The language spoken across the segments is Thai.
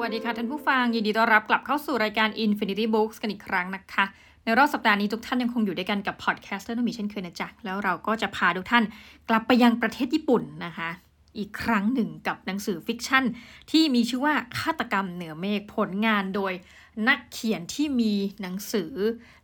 วัสดีค่ะท่านผู้ฟัง ยินดีต้อนรับกลับเข้าสู่รายการ Infinity Books กันอีกครั้งนะคะ ในรอบสัปดาห์นี้ทุกท่านยังคงอยู่ด้วยกันกับพอดแคสต์เรื่องมีเช่นเคยนะจ๊ะแล้วเราก็จะพาทุกท่านกลับไปยังประเทศญี่ปุ่นนะคะ อีกครั้งหนึ่งกับหนังสือ fiction ที่มีชื่อว่าฆาตกรรมเหนือเมฆผลงานโดยนักเขียนที่มีหนังสือ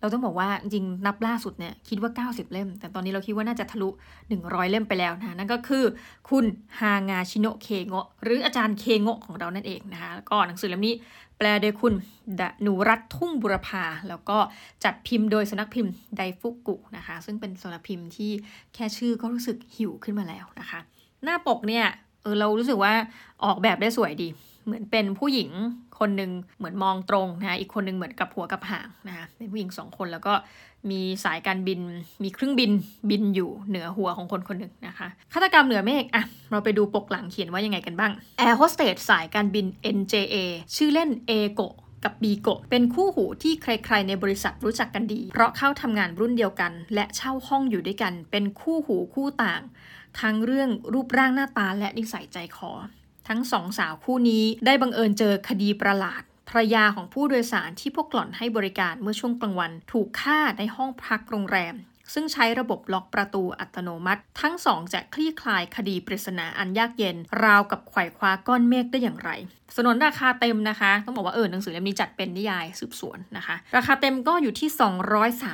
เราต้องบอกว่าจริงนับล่าสุดเนี่ยคิดว่า 90 เล่ม แต่ตอนนี้เราคิดว่าน่าจะทะลุ 100 เล่มไปแล้วนะนั่นก็คือคุณฮางาชิโนะเคโงะหรืออาจารย์เคโงะของเรานั่นเองนะคะแล้วก็หนังสือเล่มนี้แปลโดยคุณดหนูรัตทุ่งบุรพา แล้วก็จัดพิมพ์โดยสนักพิมพ์ไดฟุกุนะคะ ซึ่งเป็นสนักพิมพ์ที่แค่ชื่อก็รู้สึกหิวขึ้นมาแล้วนะคะ หน้าปกเนี่ยเออเรารู้สึกว่าออกแบบได้สวยดี เหมือนเป็นผู้หญิงคนหนึ่งเหมือนมองตรงนะอีกคนหนึ่งเหมือนกับหัวกับหางนะคะเป็นผู้หญิงสองคนแล้วก็มีสายการบินมีเครื่องบินบินอยู่เหนือหัวของคนคนหนึ่งนะคะฆาตกรรมเหนือเมฆอะเราไปดูปกหลังเขียนว่ายังไงกันบ้างแอร์โฮสเตสสายการบิน NJA ชื่อเล่นเอโกกับบีโกเป็นคู่หูที่ใครๆในบริษัทรู้จักกันดี เพราะเข้าทำงานรุ่นเดียวกัน และเช่าห้องอยู่ด้วยกัน เป็นคู่หูคู่ต่าง ทั้งเรื่องรูปร่างหน้าตาและนิสัยใจคอ ทั้งสองสาวคู่นี้ได้บังเอิญเจอคดีประหลาดภรรยาของผู้โดยสารที่พวกหล่อนให้บริการเมื่อช่วงกลางวัน ถูกฆ่าในห้องพักโรงแรม ซึ่งใช้ระบบล็อกประตูอัตโนมัติ ทั้งสองจะคลี่คลายคดีปริศนาอันยากเย็น ราวกับไขว่คว้าก้อนเมฆได้อย่างไรสนนราคาเต็มนะคะ ต้องบอกว่าเออหนังสือเล่มนี้จัดเป็นนิยายสืบสวนนะคะ ราคาเต็มก็อยู่ที่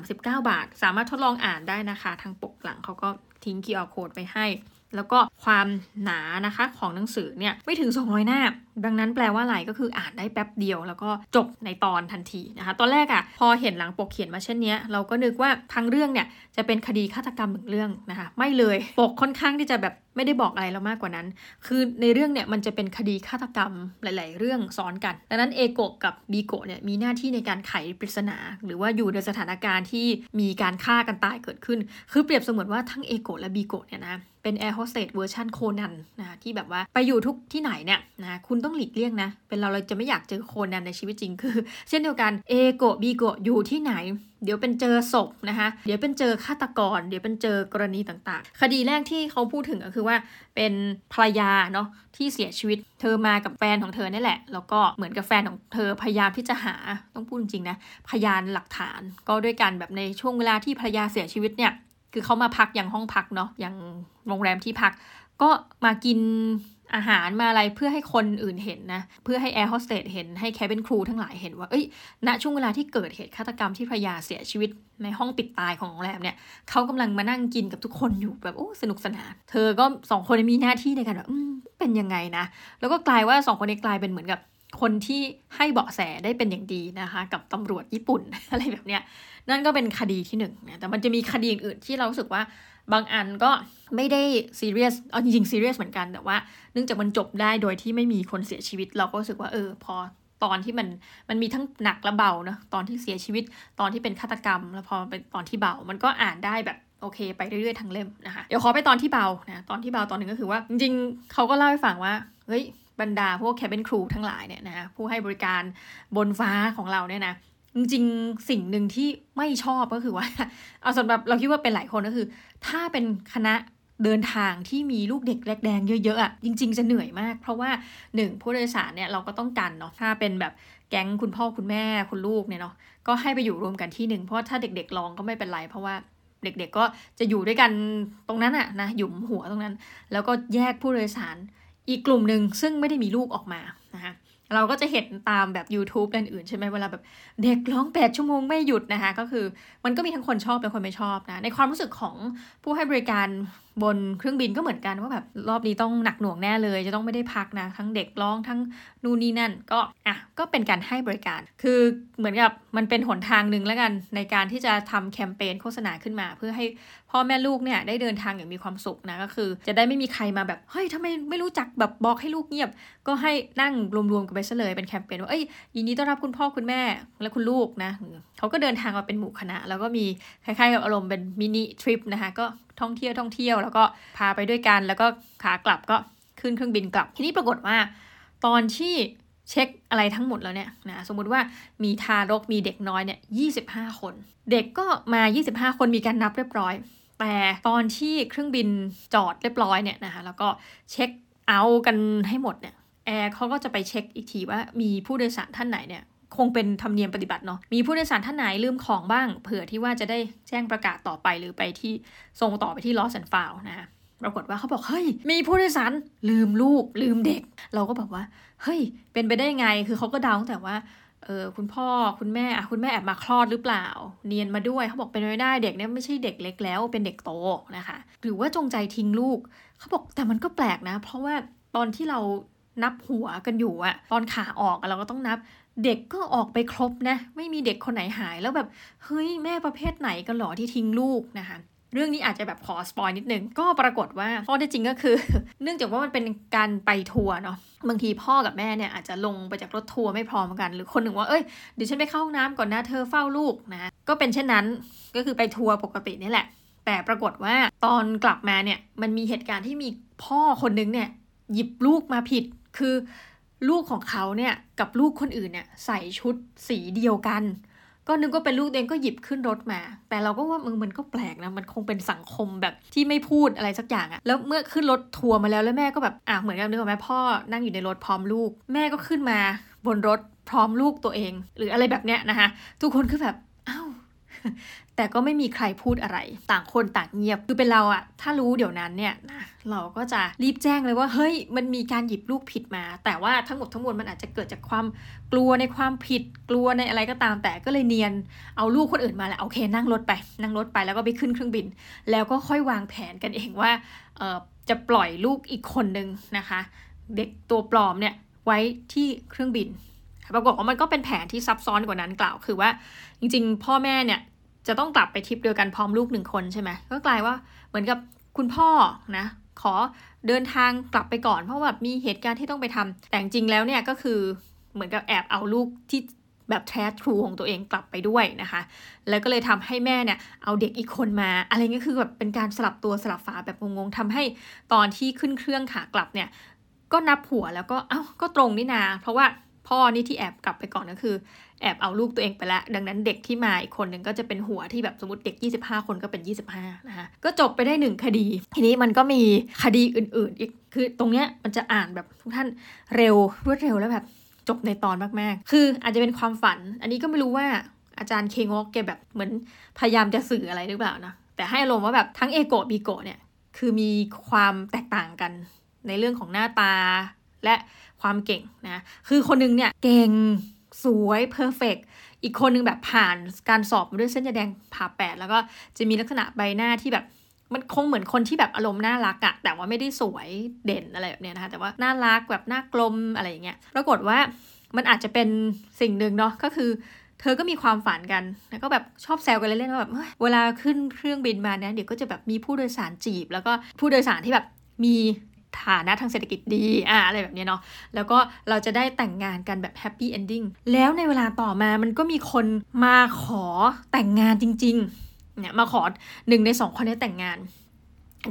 239 บาท สามารถทดลองอ่านได้นะคะ ทางปกหลังเขาก็ทิ้ง QR code ไปให้ แล้วก็ความหนานะคะของหนังสือเนี่ยไม่ถึง 200 หน้า ดังนั้นแปลว่าอะไรก็คืออ่านได้แป๊บเดียว แล้วก็จบในตอนทันทีนะคะ ตอนแรกอะ่ะพอเห็นหลังปกเขียนมาเช่นนี้เราก็นึกว่าทั้งเรื่องเนี่ยจะเป็นคดีฆาตกรรมหนึ่งเรื่องนะคะไม่เลยปกค่อนข้างที่จะแบบไม่ได้บอกอะไรเรามากกว่านั้น คือในเรื่องเนี่ยมันจะเป็นคดีฆาตกรรมหลาย ๆ เรื่องซ้อนกัน ดังนั้นเอโกะกับบีโกะเนี่ยมีหน้าที่ในการไขปริศนา หรือว่าอยู่ในสถานการณ์ที่มีการฆ่ากันตายเกิดขึ้น คือเปรียบเสมือนว่าทั้งเอโกะและบีโกะเนี่ยนะ เป็นแอร์โฮสเตสเวอร์ชันโคนันนะที่แบบว่าไปอยู่ทุกที่ไหนเนี่ยนะคุณต้องหลีกเลี่ยงนะ เป็นเราเราจะไม่อยากเจอโคนันในชีวิตจริงคือ เช่นเดียวกันเอโกะบีโกะอยู่ที่ไหน เดี๋ยวเป็นเจอศพนะคะเดี๋ยวเป็นเจอฆาตกร เดี๋ยวเป็นเจอกรณีต่างๆ คดีแรกที่เขาพูดถึงก็คือว่าเป็นภรรยาเนาะที่เสียชีวิตเธอมากับแฟนของเธอนี่แหละ แล้วก็เหมือนกับแฟนของเธอพยายามที่จะหาต้องพูดจริงนะพยานหลักฐานก็ด้วยกันแบบในช่วงเวลาที่ภรรยาเสียชีวิตเนี่ย คือเขามาพักอยังห้องพักเนาะอยังโรงแรมที่พัก ก็มากินอาหารมาอะไรเพื่อให้คนอื่นเห็นนะ เพื่อให้แอร์โฮสเตสเห็นให้แคบินครูทั้งหลายเห็นว่า เอ้ยณช่วงเวลาที่เกิดเหตุฆาตกรรมที่ภรรยาเสียชีวิตในห้องปิดตายของโรงแรมเนี่ยเขากำลังมานั่งกินกับทุกคนอยู่แบบโอ้สนุกสนาน เธอก็สองคนมีหน้าที่ในการแบบเป็นยังไงนะ แล้วก็กลายว่าสองคนนี้กลายเป็นเหมือนกับ คนที่ให้เบาะแสได้เป็นอย่างดีนะคะ กับตำรวจญี่ปุ่นอะไรแบบเนี้ยนั่นก็เป็นคดีที่หนึ่งนะแต่มันจะมีคดีอื่นที่เรารู้สึกว่าบางอันก็ไม่ได้ซีเรียสเอาจริงๆซีเรียสเหมือนกันแต่ว่า เนื่องจากมันจบได้โดยที่ไม่มีคนเสียชีวิต เราก็รู้สึกว่าเออพอตอนที่มันมันมีทั้งหนักและเบาเนะตอนที่เสียชีวิตตอนที่เป็นฆาตกรรม แล้วพอเป็นตอนที่เบา มันก็อ่านได้แบบโอเค ไปเรื่อยๆทั้งเล่มนะคะเดี๋ยวขอไปตอนที่เบานะตอนที่เบาตอนหนึ่งก็คือว่าจริงๆเขาก็เล่าให้ฟังว่าเฮ้ย บรรดาพวกแคบินครูทั้งหลายเนี่ยนะผู้ให้บริการบนฟ้าของเราเนี่ยนะจริงๆสิ่งหนึ่งที่ไม่ชอบก็คือว่า เอาสำหรับเราคิดว่าเป็นหลายคนก็คือ ถ้าเป็นคณะเดินทางที่มีลูกเด็กแรกแดงเยอะๆอะจริง ๆ จะเหนื่อยมาก เพราะว่าหนึ่งผู้โดยสารเนี่ยเราก็ต้องกันเนาะถ้าเป็นแบบแก๊งคุณพ่อคุณแม่คุณลูกเนี่ยเนาะก็ให้ไปอยู่รวมกันที่หนึ่งเพราะถ้าเด็กๆลองก็ไม่เป็นไร เพราะว่าเด็ก ๆ ก็จะอยู่ด้วยกันตรงนั้นอะนะหยุมหัวตรงนั้น แล้วก็แยกผู้โดยสาร อีกกลุ่มหนึ่งซึ่งไม่ได้มีลูกออกมานะคะเราก็จะเห็นตามแบบ YouTube อื่นๆใช่ไหมเวลาแบบเด็กร้องแปดชั่วโมงไม่หยุดนะคะ ก็คือมันก็มีทั้งคนชอบและคนไม่ชอบนะ ในความรู้สึกของผู้ให้บริการบนเครื่องบินก็เหมือนกันว่าแบบรอบนี้ต้องหนักหน่วงแน่เลย จะต้องไม่ได้พักนะ ทั้งเด็กร้องทั้งนู่นนี่นั่น ก็อะก็เป็นการให้บริการ คือเหมือนกับมันเป็นหนทางหนึ่งแล้วกันในการที่จะทำแคมเปญโฆษณาขึ้นมา เพื่อให้ พ่อแม่ลูกเนี่ยได้เดินทางอย่างมีความสุขนะก็คือ จะได้ไม่มีใครมาแบบเฮ้ยทำไมไม่รู้จักแบบบอกให้ลูกเงียบ ก็ให้นั่งรวมๆกันไปซะเลยเป็นแคมเปญว่าเอ้ยยินดีต้อนรับคุณพ่อคุณแม่และคุณลูกนะเขาก็เดินทางมาเป็นหมู่คณะ แล้วก็มีคล้ายๆกับอารมณ์เป็นมินิทริปนะคะก็ท่องเที่ยวท่องเที่ยวแล้วก็พาไปด้วยกัน แล้วก็ขากลับก็ขึ้นเครื่องบินกลับ ทีนี้ปรากฏว่า ตอนที่เช็คอะไรทั้งหมดแล้วเนี่ยนะสมมุติว่ามีทารกมีเด็กน้อยเนี่ยยีคน เด็กก็มา 25 คนมีการนับเรียบร้อย แต่ตอนที่เครื่องบินจอดเรียบร้อยเนี่ยนะคะแล้วก็เช็คเอาท์กันให้หมดเนี่ยแอร์เขาก็จะไปเช็คอีกทีว่ามีผู้โดยสารท่านไหนเนี่ยคงเป็นธรรมเนียมปฏิบัติเนาะ มีผู้โดยสารท่านไหนลืมของบ้าง เผื่อที่ว่าจะได้แจ้งประกาศต่อไปหรือไปที่ส่งต่อไปที่ lost and found นะปรากฏว่าเขาบอก เฮ้ย มีผู้โดยสารลืมลูกลืมเด็ก เราก็แบอกว่า เฮ้ย เป็นไปได้ไง คือเขาก็เดาตั้งแต่ว่า เออคุณพ่อคุณแม่อะคุณแม่แอบมาคลอดหรือเปล่า เนียนมาด้วยเขาบอกเป็นไม่ได้เด็กเนี่ยไม่ใช่เด็กเล็กแล้ว เป็นเด็กโตนะคะ หรือว่าจงใจทิ้งลูกเขาบอกแต่มันก็แปลกนะ เพราะว่าตอนที่เรานับหัวกันอยู่อะตอนขาออกเราก็ต้องนับ เด็กก็ออกไปครบนะ ไม่มีเด็กคนไหนหายแล้วแบบเฮ้ยแม่ประเภทไหนกันหรอที่ทิ้งลูกนะคะ เรื่องนี้อาจจะแบบขอ spoil นิดนึง ก็ปรากฏว่าข้อเท็จจริงก็คือ เนื่องจากว่ามันเป็นการไปทัวร์เนาะบางทีพ่อกับแม่เนี่ยอาจจะลงไปจากรถทัวร์ไม่พร้อมกัน หรือคนหนึ่งว่าเอ้ยเดี๋ยวฉันไปเข้าห้องน้ำก่อนนะเธอเฝ้าลูกนะก็เป็นเช่นนั้นก็คือไปทัวร์ปกตินี่แหละ แต่ปรากฏว่าตอนกลับมาเนี่ยมันมีเหตุการณ์ที่มีพ่อคนนึงเนี่ยหยิบลูกมาผิดคือลูกของเขาเนี่ยกับลูกคนอื่นเนี่ยใส่ชุดสีเดียวกัน ก็นึกว่าเป็นลูกเองก็หยิบขึ้นรถมา แต่เราก็ว่ามึงมันก็แปลกนะ มันคงเป็นสังคมแบบที่ไม่พูดอะไรสักอย่างอะแล้วเมื่อขึ้นรถทัวร์มาแล้วแล้วแม่ก็แบบอะเหมือนกับนึกว่าแม่พ่อนั่งอยู่ในรถพร้อมลูก แม่ก็ขึ้นมาบนรถพร้อมลูกตัวเอง หรืออะไรแบบเนี้ยนะคะทุกคนคือแบบอ้าว แต่ก็ไม่มีใครพูดอะไร ต่างคนต่างเงียบคือเป็นเราอะถ้ารู้เดี๋ยวนั้นเนี่ยนะเราก็จะรีบแจ้งเลยว่าเฮ้ยมันมีการหยิบลูกผิดมา แต่ว่าทั้งหมดทั้งมวลมันอาจจะเกิดจากความกลัวในความผิดกลัวในอะไรก็ตาม แต่ก็เลยเนียนเอาลูกคนอื่นมาแหละโอเค นั่งรถไปนั่งรถไปแล้วก็ไปขึ้นเครื่องบิน แล้วก็ค่อยวางแผนกันเองว่าเออจะปล่อยลูกอีกคนนึงนะคะ เด็กตัวปลอมเนี่ยไว้ที่เครื่องบินปรากฏว่ามันก็เป็นแผนที่ซับซ้อนกว่านั้นกล่าวคือว่า จริง ๆ พ่อแม่เนี่ย จะต้องกลับไปทริปเดียวกันพร้อมลูกหนึ่งคนใช่ไหมก็กลายว่าเหมือนกับคุณพ่อนะขอเดินทางกลับไปก่อน เพราะว่ามีเหตุการณ์ที่ต้องไปทำแต่จริงแล้วเนี่ยก็คือเหมือนกับแอบเอาลูกที่แบบแท้ทรูของตัวเองกลับไปด้วยนะคะ แล้วก็เลยทำให้แม่เนี่ยเอาเด็กอีกคนมา อะไรเงี้ยคือแบบเป็นการสลับตัวสลับฝาแบบงงๆทำให้ตอนที่ขึ้นเครื่องขากลับเนี่ยก็นับหัวแล้วก็เอ้าก็ตรงนี่นา เพราะว่า พ่อนี่ที่แอบกลับไปก่อนก็คือ แอบเอาลูกตัวเองไปแล้ว ดังนั้นเด็กที่มาอีกคนหนึ่งก็จะเป็นหัวที่แบบสมมติเด็ก 25 คนก็เป็น 25 นะคะก็จบไปได้หนึ่งคดี ทีนี้มันก็มีคดีอื่น ๆ อีกคือตรงเนี้ยมันจะอ่านแบบทุกท่านเร็วรวดเร็วแล้วแบบจบในตอนมากๆ คืออาจจะเป็นความฝัน อันนี้ก็ไม่รู้ว่าอาจารย์เคงอกแกแบบเหมือนพยายามจะสื่ออะไรหรือเปล่านะแต่ให้ลมณ์ว่าแบบทั้งเอโกะบีโกะเนี่ยคือมีความแตกต่างกันในเรื่องของหน้าตาและ ความเก่งนะ คือคนนึงเนี่ยเก่งสวยเพอร์เฟกอีกคนนึงแบบผ่านการสอบด้วยเส้นยาแดงผ่าแปดแล้วก็จะมีลักษณะใบหน้าที่แบบมันคงเหมือนคนที่แบบอารมณ์น่ารักอะแต่ว่าไม่ได้สวยเด่นอะไรแบบเนี้ยนะคะ แต่ว่าน่ารักแบบหน้ากลมอะไรอย่างเงี้ยปรากฏว่ามันอาจจะเป็นสิ่งหนึ่งเนาะก็คือ เธอก็มีความฝันกันแล้วก็แบบชอบแซวกันเล่นๆว่าแบบเวลาขึ้นเครื่องบินมาเนี่ยเดี๋ยวก็จะแบบมีผู้โดยสารจีบ แล้วก็ผู้โดยสารที่แบบมี ฐานะทางเศรษฐกิจดีอะอะไรแบบนี้เนาะแล้วก็เราจะได้แต่งงานกันแบบ happy ending แล้วในเวลาต่อมามันก็มีคนมาขอแต่งงานจริงๆเนี่ยมาขอหนึ่งในสองคนนี้แต่งงาน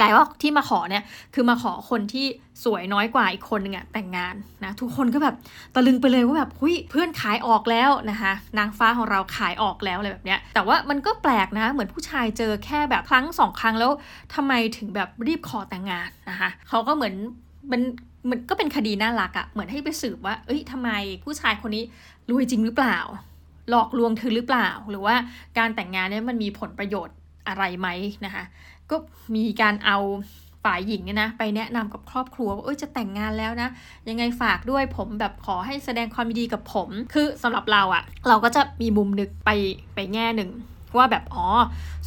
กลายว่าที่มาขอเนี่ยคือมาขอคนที่สวยน้อยกว่าอีกคนนึงอะแต่งงานนะทุกคนก็แบบตะลึงไปเลยว่าแบบหุยเพื่อนขายออกแล้วนะคะนางฟ้าของเราขายออกแล้วอะไรแบบเนี้ยแต่ว่ามันก็แปลกนะเหมือนผู้ชายเจอแค่แบบครั้งสองครั้งแล้วทำไมถึงแบบรีบขอแต่งงานนะคะเขาก็เหมือนมันมันก็เป็นคดีน่ารักอะเหมือนให้ไปสืบว่า เอ้ยทำไมผู้ชายคนนี้รวยจริงหรือเปล่า หลอกลวงเธอหรือเปล่า หรือว่าการแต่งงานเนี่ยมันมีผลประโยชน์อะไรไหมนะคะ ก็มีการเอาฝ่ายหญิงเนี่ยนะไปแนะนำกับครอบครัวว่าเอ้ยจะแต่งงานแล้วนะ ยังไงฝากด้วยผมแบบขอให้แสดงความดีกับผม คือสำหรับเราอะเราก็จะมีมุมนึกไปไปแง่หนึ่งว่าแบบอ๋อ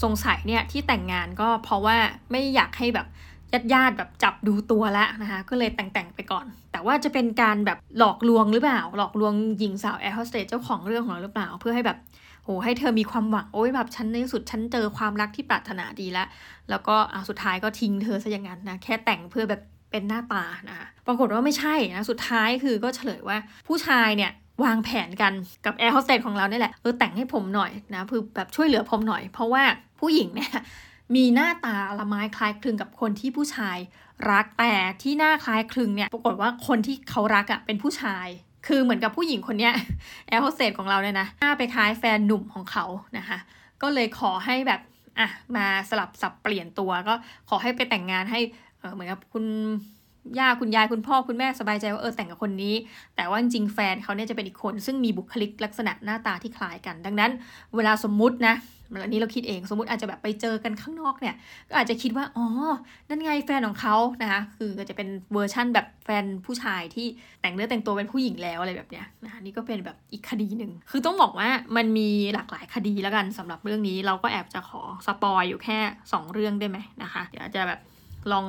สงสัยเนี่ยที่แต่งงานก็เพราะว่าไม่อยากให้แบบญาติญาติแบบจับดูตัวแล้วนะคะก็เลยแต่งๆไปก่อน แต่ว่าจะเป็นการแบบหลอกลวงหรือเปล่า หลอกลวงหญิงสาวแอร์โฮสเตสเจ้าของเรื่องของเราหรือเปล่า เพื่อให้แบบ โหให้เธอมีความหวังโอ้ยแบบฉันในสุดฉันเจอความรักที่ปรารถนาดีแล้ว แล้วก็อะสุดท้ายก็ทิ้งเธอซะอย่างนั้นนะแค่แต่งเพื่อแบบเป็นหน้าตานะปรากฏว่าไม่ใช่นะสุดท้ายคือก็เฉลยว่าผู้ชายเนี่ยวางแผนกันกับแอร์โฮสเตสของเราเนี่ยแหละเออแต่งให้ผมหน่อยนะคือแบบช่วยเหลือผมหน่อย เพราะว่าผู้หญิงเนี่ยมีหน้าตาละไม้คล้ายคลึงกับคนที่ผู้ชายรักแต่ที่หน้าคล้ายคลึงเนี่ยปรากฏว่าคนที่เขารักอะ่ะเป็นผู้ชาย คือเหมือนกับผู้หญิงคนเนี้ยแอร์โฮสเตสของเราเนี่ยนะหน้าไปคล้ายแฟนหนุ่มของเขานะคะก็เลยขอให้แบบอะมาสลับสับเปลี่ยนตัวก็ขอให้ไปแต่งงานให้เหมือนกับคุณ ย่าคุณยายคุณพ่อคุณแม่สบายใจว่าเออแต่งกับคนนี้ แต่ว่าจริงแฟนเขาเนี่ยจะเป็นอีกคน ซึ่งมีบุคลิกลักษณะหน้าตาที่คล้ายกัน ดังนั้น เวลาสมมุตินะอันนี้เราคิดเองสมมติอาจจะแบบไปเจอกันข้างนอกเนี่ย ก็อาจจะคิดว่าอ๋อนั่นไงแฟนของเขานะคะคือก็จะเป็นเวอร์ชั่นแบบแฟนผู้ชายที่แต่งเนื้อแต่งตัวเป็นผู้หญิงแล้วอะไรแบบเนี้ยนะคะนี่ก็เป็นแบบอีกคดีหนึ่งคือต้องบอกว่ามันมีหลากหลายคดีแล้วกันสำหรับเรื่องนี้เราก็แอบจะขอ spoil อยู่แค่ 2 เรื่องได้ไหมนะคะเดี๋ยวจะแบบลอง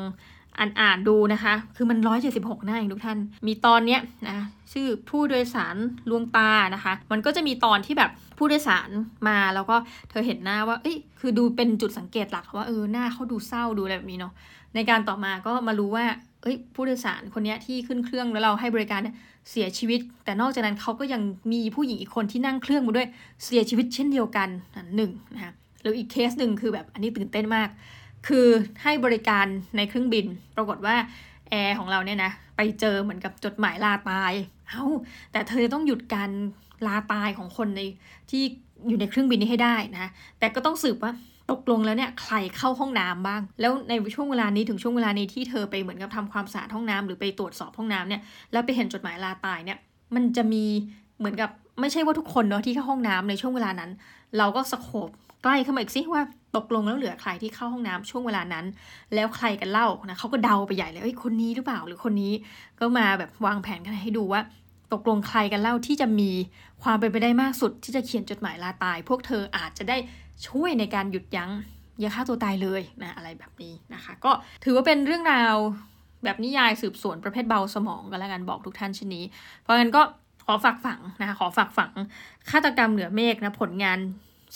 อ่านอ่านดูนะคะ คือมัน 176 หน้าเองทุกท่าน มีตอนเนี้ยนะชื่อผู้โดยสารลวงตานะคะ มันก็จะมีตอนที่แบบผู้โดยสารมาแล้วก็เธอเห็นหน้าว่า เอ้ย คือดูเป็นจุดสังเกตหลักว่าเออหน้าเขาดูเศร้าดูอะไรแบบนี้เนาะ ในการต่อมาก็มารู้ว่า เอ้ย ผู้โดยสารคนนี้ที่ขึ้นเครื่องแล้วเราให้บริการเนี่ยเสียชีวิต แต่นอกจากนั้นเขาก็ยังมีผู้หญิงอีกคนที่นั่งเครื่องมาด้วยเสียชีวิตเช่นเดียวกันหนึ่งนะคะหรืออีกเคสหนึ่งคือแบบอันนี้ตื่นเต้นมาก คือให้บริการในเครื่องบิน ปรากฏว่าแอร์ของเราเนี่ยนะไปเจอเหมือนกับจดหมายลาตาย เอา้า แต่เธอต้องหยุดการลาตายของคนในที่อยู่ในเครื่องบินนี้ให้ได้นะ แต่ก็ต้องสืบว่าตกลงแล้วเนี่ยใครเข้าห้องน้ำบ้าง แล้วในช่วงเวลานี้ถึงช่วงเวลานี้ที่เธอไปเหมือนกับทำความสะอาดห้องน้ำหรือไปตรวจสอบห้องน้ำเนี่ยแล้วไปเห็นจดหมายลาตายเนี่ยมันจะมีเหมือนกับไม่ใช่ว่าทุกคนเนาะที่เข้าห้องน้ำในช่วงเวลานั้น เราก็สโคบ ใกล้เข้ามาอีกสิว่าตกลงแล้วเหลือใครที่เข้าห้องน้ำช่วงเวลานั้น แล้วใครกันเล่านะเขาก็เดาไปใหญ่เลยเอ้ยคนนี้หรือเปล่าหรือคนนี้ก็มาแบบวางแผนกันให้ดูว่า ตกลงใครกันเล่าที่จะมีความเป็นไปได้มากสุดที่จะเขียนจดหมายลาตาย พวกเธออาจจะได้ช่วยในการหยุดยั้งอย่าฆ่าตัวตายเลยนะอะไรแบบนี้นะคะ ก็ถือว่าเป็นเรื่องราวแบบนิยายสืบสวนประเภทเบาสมองกันแล้วกันบอกทุกท่านชนนี้ เพราะงั้นก็ขอฝากฝังนะคะขอฝากฝังฆาตกรรมเหนือเมฆนะผลงาน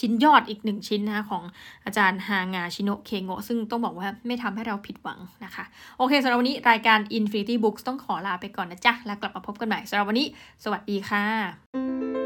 ชิ้นยอดอีกหนึ่งชิ้นนะคะของอาจารย์ฮางาชิโนเคโงะซึ่งต้องบอกว่าไม่ทำให้เราผิดหวังนะคะ โอเคสำหรับวันนี้รายการ Infinity Books ต้องขอลาไปก่อนนะจ๊ะ แล้วกลับมาพบกันใหม่สำหรับวันนี้ สวัสดีค่ะ